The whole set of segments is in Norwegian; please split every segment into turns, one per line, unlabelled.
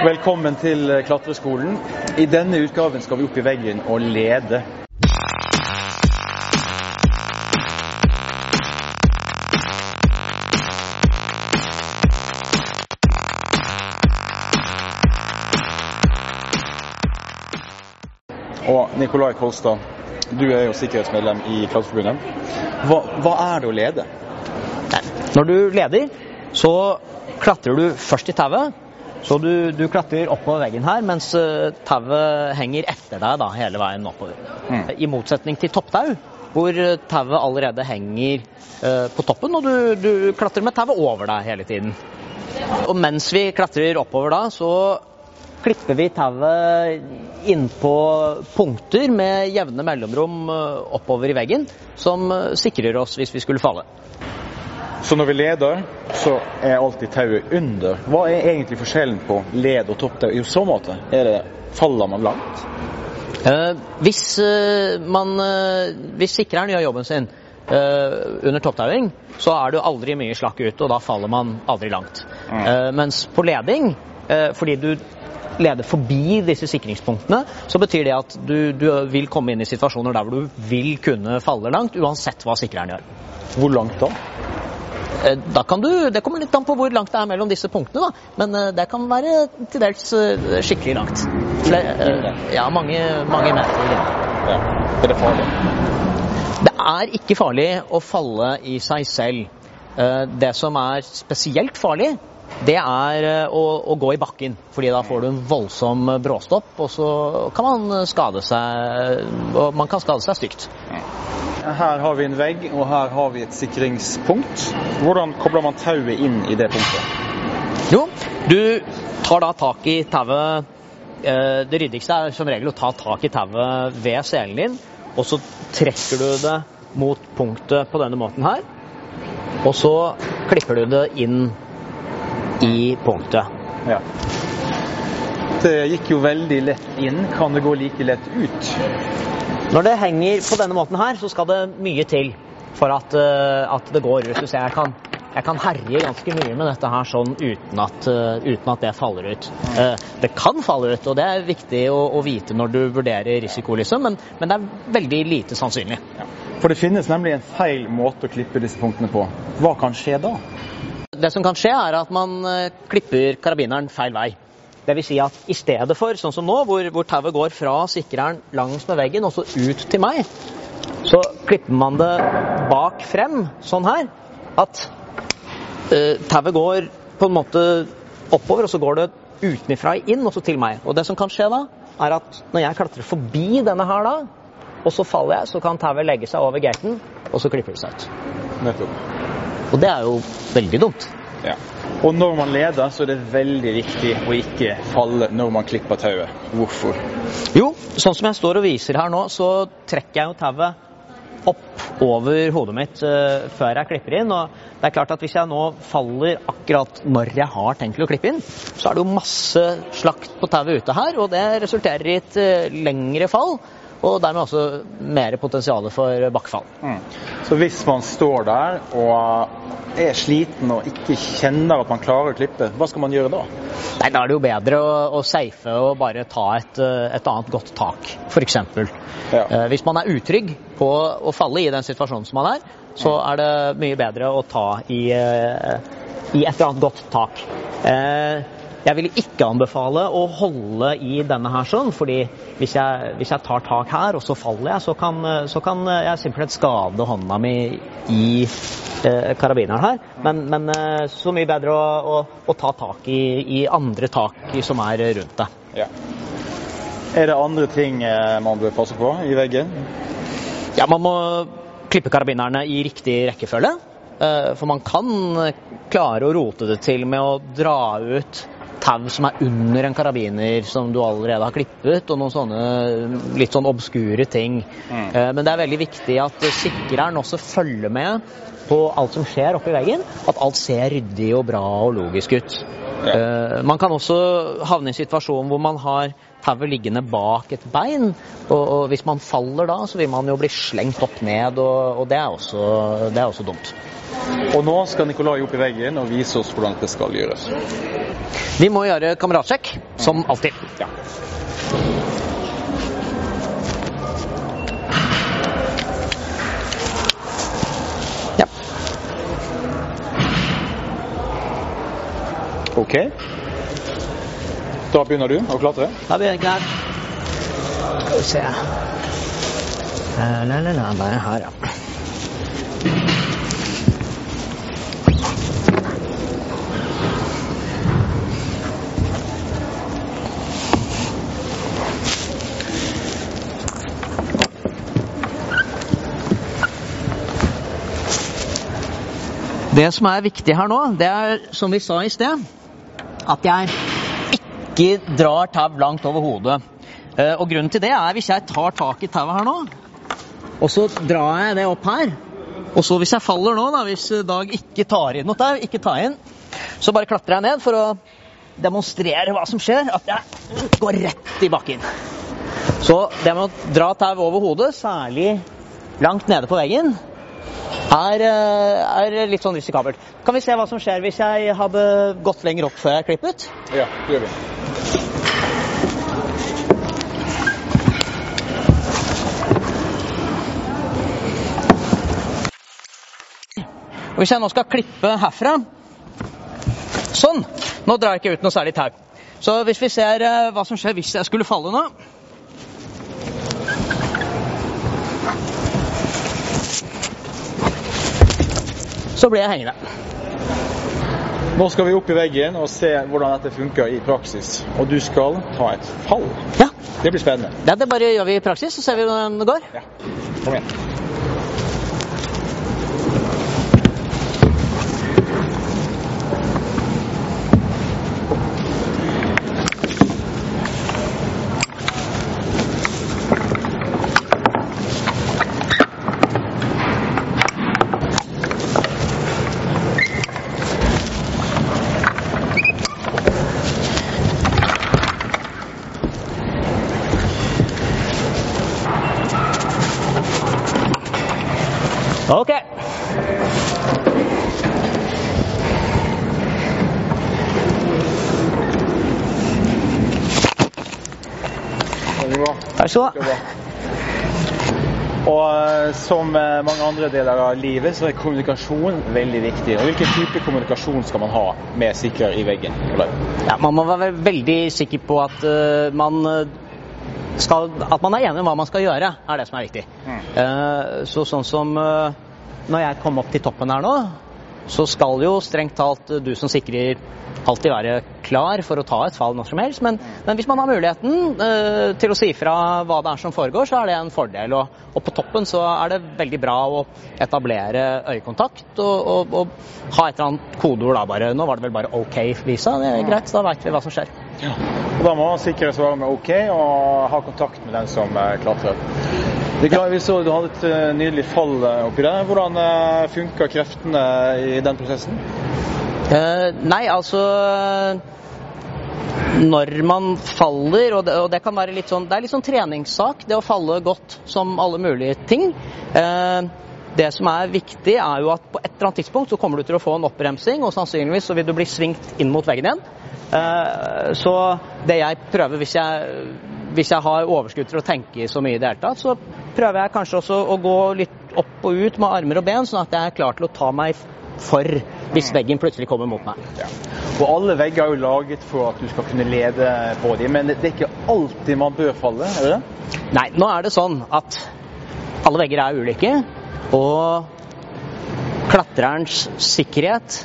Velkommen til klatreskolen. I denne utgaven skal vi opp i veggen og lede. Og Nikolai Kolstad, du er jo sikkerhetsmedlem i Klatreforbundet. Hva, hva er det å lede?
Når du leder, så klatrer du først i tauet. Så du, du klatrer oppover veggen her, mens eh, tauet henger etter deg da, hele veien oppover.
Mm.
I motsetning til topptau, hvor eh, tauet allerede henger eh, på toppen, og du, du klatrer med tauet over deg hele tiden. Og mens vi klatrer oppover da, så klipper vi tauet innpå punkter med jevne mellomrom eh, oppover i veggen, som sikrer oss hvis vi skulle falle.
Så når vi leder, så er alltid tauet under. Hva er egentlig forskjellen på led og topptau i så måte? Er det, faller man langt?
Eh, hvis, eh, man, eh, hvis sikreren gjør jobben sin eh, under topptauing, så er du aldri mye slakk ut, og da faller man aldri langt.
Mm.
Eh, mens på leding, eh, fordi du leder forbi disse sikringspunktene, så betyr det at du, du vil komme inn i situasjoner der hvor du vil kunne falle langt, uansett hva sikreren gjør.
Hvor langt da?
Eh, Da kan du, Det kommer litt an på hvor langt det er mellom disse punktene, da. men eh, det kan være til dels eh, skikkelig langt. Det, ja, mange, mange meter.
Ja. Er det farlig?
Det er ikke farlig å falle i seg selv. Det som er spesielt farlig, det er å, å gå i bakken. fordi da får du en voldsom bråstopp, og så kan man skade seg og man kan skade seg stygt.
Her har vi en vegg, og her har vi et sikringspunkt. Hvordan kobler man tauet inn i det punktet?
Jo, du tar da tak i tauet eh, Det ryddigste er som regel å ta tak i tauet ved selen din, og så trekker du det mot punktet på denne måten her. Og så klipper du det inn i punktet.
Ja. Det gikk jo veldig lett inn. Kan det gå like lett ut?
Når det henger på denne måten her, så skal det mye til for at, eh, at det går ut. Du ser jeg kan, jeg kan herje ganske mye med dette her sånn uten at, eh, uten at det faller ut. Eh, det kan falle ut, og det er viktig å, å vite når du vurderer risiko, liksom, men, men det er veldig lite sannsynlig.
For det finnes nemlig en feil måte å klippe disse punktene på. Hva kan skje da?
Det som kan skje, er at man klipper karabineren feil vei. Vil si at i stedet for, sånn som nå, hvor, hvor tauet går fra sikreren langs med veggen og så ut til meg, så klipper man det bak frem, sånn her, at uh, tauet går på en måte oppover, og så går det utenfra inn, og så til meg. Og det som kan skje da, er at når jeg klatrer forbi denne her da, og så faller jeg, så kan tauet legge seg over gaten, og så klipper det seg ut.
Nettopp.
Og det er jo veldig dumt.
Ja. Og når man leder, så er det veldig viktig å ikke falle når man klipper tauet. Hvorfor?
Jo, sånn som jeg står og viser her nå, så trekker jeg jo tauet opp over hodet mitt uh, før jeg klipper inn. Og det er klart at hvis jeg nå faller akkurat når jeg har tenkt å klippe inn, så er det jo masse slakt på tauet ute her, og det resulterer i et uh, lengre fall. Og dermed også mer potensial for bakkefall.
Mm. Så hvis man står der og er sliten og ikke kjenner at man klarer å klippe, hva skal man gjøre da?
Nei, Da er det jo bedre å, å safe og bare ta et, eh, et annet godt tak, f.eks.
Ja.
Eh, Hvis man er utrygg på å falle i den situasjonen som man er, så er det mye bedre å ta i, eh, i et eller annet godt tak. Eh, Jeg vil ikke anbefale å holde i denne her sånn, fordi hvis jeg, hvis jeg tar tak her og så faller jeg, så kan, så kan jeg simpelthen skade hånda mi i eh, karabineren her. Men, men eh, så mye bedre å, å, å ta tak i, i andre tak som er rundt deg.
Ja. Er det andre ting eh, man bør passe på i veggen?
Ja, man må klippe karabinerne i riktig rekkefølge. Eh, For man kan klare å rote det til med å dra ut tau som er under en karabiner som du allerede har klippet, og noen sånne litt sånn obskure ting.
Mm.
Eh, Men det er veldig viktig at sikreren også følger med på alt som skjer oppi veggen. At alt ser ryddig og bra og logisk ut.
Ja.
Eh, man kan også havne i en situasjon hvor man har tauet liggende bak et bein. Og, og hvis man faller da, så vil man jo bli slengt opp ned, og, og det, er også, det er også dumt.
Og nå skal Nikolai opp i veggen og vise oss hvordan det skal gjøres.
Vi må gjøre kameratsjekk, som alltid.
Ja.
Ja.
OK. Da begynner du å klatre.
Da blir jeg klar. Skal vi se. Nei, nei, nei, la, bare her, ja. Det som er viktig her nå, det er som vi sa i sted, at jeg ikke drar tau langt over hodet. Eh, Og grunnen til det er hvis jeg tar tak i tauet her nå, og så drar jeg det opp her, og så hvis jeg faller nå, da, hvis Dag ikke tar inn noe tau, ikke ta inn, så bare klatrer jeg ned for å demonstrere hva som skjer, at jeg går rett i bakken. Så det med å dra tau over hodet, særlig langt nede på veggen, er, eh, er litt sånn risikabelt. Kan vi se hva som skjer hvis jeg hadde gått lenger opp før jeg klippet?
Ja, det gjør vi.
Og hvis jeg nå skal klippe herfra Sånn! Nå drar jeg ikke ut noe særlig tau. Så hvis vi ser eh, hva som skjer hvis jeg skulle falle nå Så blir jeg hengende.
Nå skal vi opp i veggen og se hvordan dette funker i praksis. Og du skal ta et fall.
Ja,
Det blir spennende.
ja det bare gjør vi i praksis, så ser vi hvordan det går.
Ja, kom igjen.
Ok.
Veldig bra.
Vær så god.
Og eh, som eh, mange andre deler av livet, så er kommunikasjon veldig viktig. Og Hvilken type kommunikasjon skal man ha med sikrer i veggen?
Ja, man må være veldig sikker på at eh, man skal, at man er enig om hva man skal gjøre, er det som er viktig.
Mm.
Eh, så sånn som eh, når jeg kom opp til toppen her nå, så skal jo strengt talt eh, du som sikrer alltid være klar for å ta et fall når som helst. Men, men hvis man har muligheten eh, til å si fra hva det er som foregår, så er det en fordel. Og, og på toppen så er det veldig bra å etablere øyekontakt og, og, og ha et eller annet kodeord da bare. Nå var det vel bare OK, Lisa. Det er greit, så da veit vi hva som skjer.
Og Da må man sikre svare med OK og ha kontakt med den som eh, klatrer. Det er klart, Vi så du hadde et eh, nydelig fall eh, oppi der. Hvordan funka kreftene i den prosessen?
Eh, nei, altså Når man faller, og det, og det kan være litt sånn Det er litt sånn treningssak, det å falle godt som alle mulige ting. Eh, det som er viktig, er jo at på et eller annet tidspunkt så kommer du til å få en oppbremsing, og sannsynligvis så vil du bli svingt inn mot veggen igjen. Eh, så det jeg prøver hvis jeg, hvis jeg har overskudd til å tenke så mye i det hele tatt, så prøver jeg kanskje også å gå litt opp og ut med armer og ben, sånn at jeg er klar til å ta meg for hvis veggen plutselig kommer mot meg.
Og Alle vegger er jo laget for at du skal kunne lede på dem, men det er ikke alltid man bør falle? er det det?
Nei, nå er det sånn at alle vegger er ulike, og klatrerens sikkerhet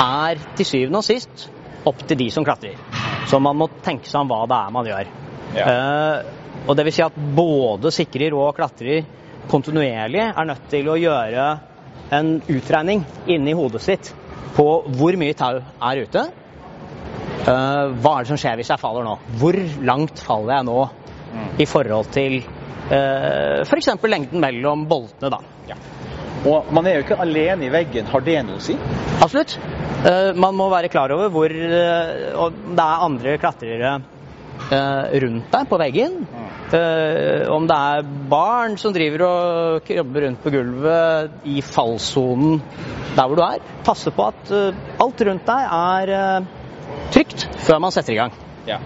er til syvende og sist opp til de som klatrer. Så man må tenke seg om hva det er man gjør.
Ja.
Uh, og det vil si at både sikrer og klatrer kontinuerlig er nødt til å gjøre en utregning inni hodet sitt på hvor mye tau er ute. Uh, hva er det som skjer hvis jeg faller nå? Hvor langt faller jeg nå i forhold til f.eks. lengden mellom boltene, da.
Ja. Og man er jo ikke alene i veggen. Har det noe å si?
Absolutt. Eh, man må være klar over hvor eh, Og det er andre klatrere eh, rundt deg på veggen. Eh, om det er barn som driver og krabber rundt på gulvet i fallsonen der hvor du er. Passe på at eh, alt rundt deg er eh, trygt før man setter i gang.
Ja.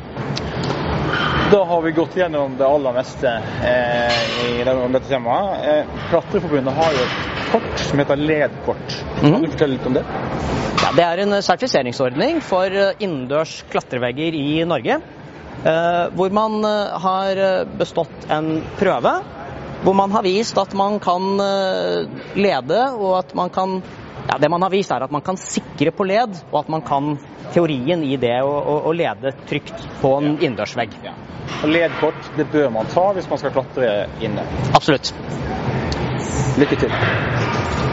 Da har vi gått gjennom det aller meste eh, i om dette temaet. Eh, Klatreforbundet har jo et kort som heter LED-kort. Kan
Mhm.
du fortelle litt om det?
Ja, det er en sertifiseringsordning for eh, innendørs klatrevegger i Norge. eh, Hvor man eh, har eh, bestått en prøve. Hvor man har vist at man kan eh, lede, og at man kan ja, Det man har vist, er at man kan sikre på led, og at man kan teorien i det å, å, å lede trygt på en innendørsvegg.
Ja. LED-kort det bør man ta hvis man skal klatre inne.
Absolutt.
Lykke til.